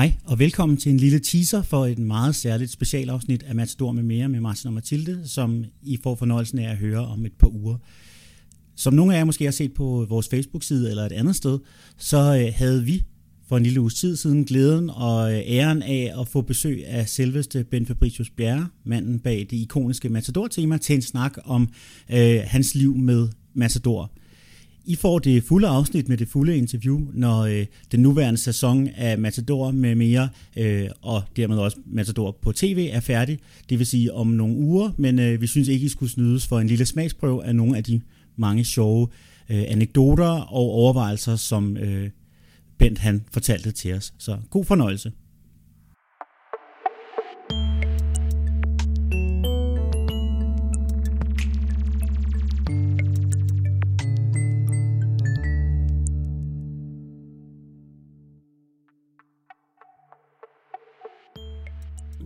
Hej og velkommen til en lille teaser for et meget særligt specialafsnit af Matador med mere med Martin og Mathilde, som I får fornøjelsen af at høre om et par uger. Som nogle af jer måske har set på vores Facebook-side eller et andet sted, så øh, havde vi for en lille uges tid siden glæden og øh, æren af at få besøg af selveste Ben Fabricius Bjerre, manden bag det ikoniske Matador-tema, til en snak om øh, hans liv med Matador. I får det fulde afsnit med det fulde interview, når øh, den nuværende sæson af Matador med mere, øh, og dermed også Matador på tv, er færdig. Det vil sige om nogle uger, men øh, vi synes ikke, I skulle snydes for en lille smagsprøve af nogle af de mange sjove øh, anekdoter og overvejelser, som øh, Bent han fortalte til os. Så god fornøjelse.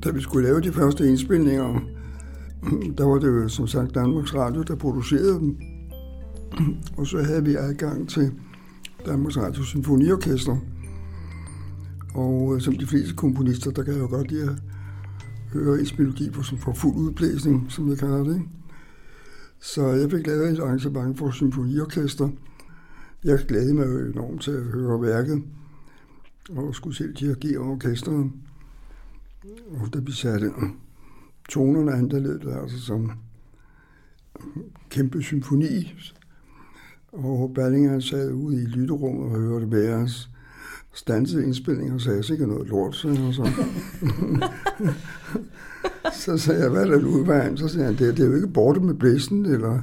Da vi skulle lave de første indspilninger, der var det jo som sagt Danmarks Radio, der producerede dem. Og så havde vi adgang til Danmarks Radio Symfoniorkester. Og øh, som de fleste komponister, der kan jeg jo godt lide at høre en melodi på, som for fuld udblæsning, som jeg kalder det. Så jeg fik lavet et arrangement for symfoniorkester. Jeg glædede mig jo enormt til at høre værket, og skulle selv dirigere orkestret. Og der vi satte tonerne an, der lød altså som kæmpe symfoni. Og Berlinger sad ude i lytterummet og hørte Bæres stansede indspilning og sagde, sikkert noget lort, så, og så. så sagde jeg, hvad er der udvejen? Så sagde han, det, det er jo ikke borte med blæsten, eller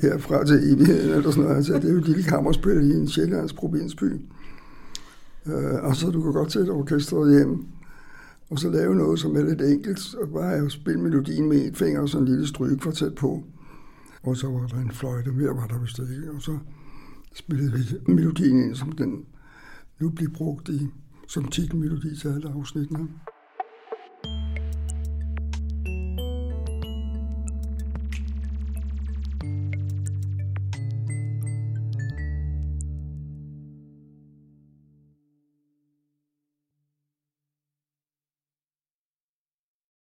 herfra til evigheden, eller sådan noget. sagde, det er jo et lille kammerspil i en sjællands provinsby. Uh, og så du kan godt sætte orkestret hjem, og så lave noget, som er lidt enkelt, og bare spille melodien med et finger og sådan en lille strygekvartet på. Og så var der en fløjte, mere var der vist ikke, og så spillede vi melodien ind, som den nu bliver brugt i, som titelmelodi til alle afsnittene.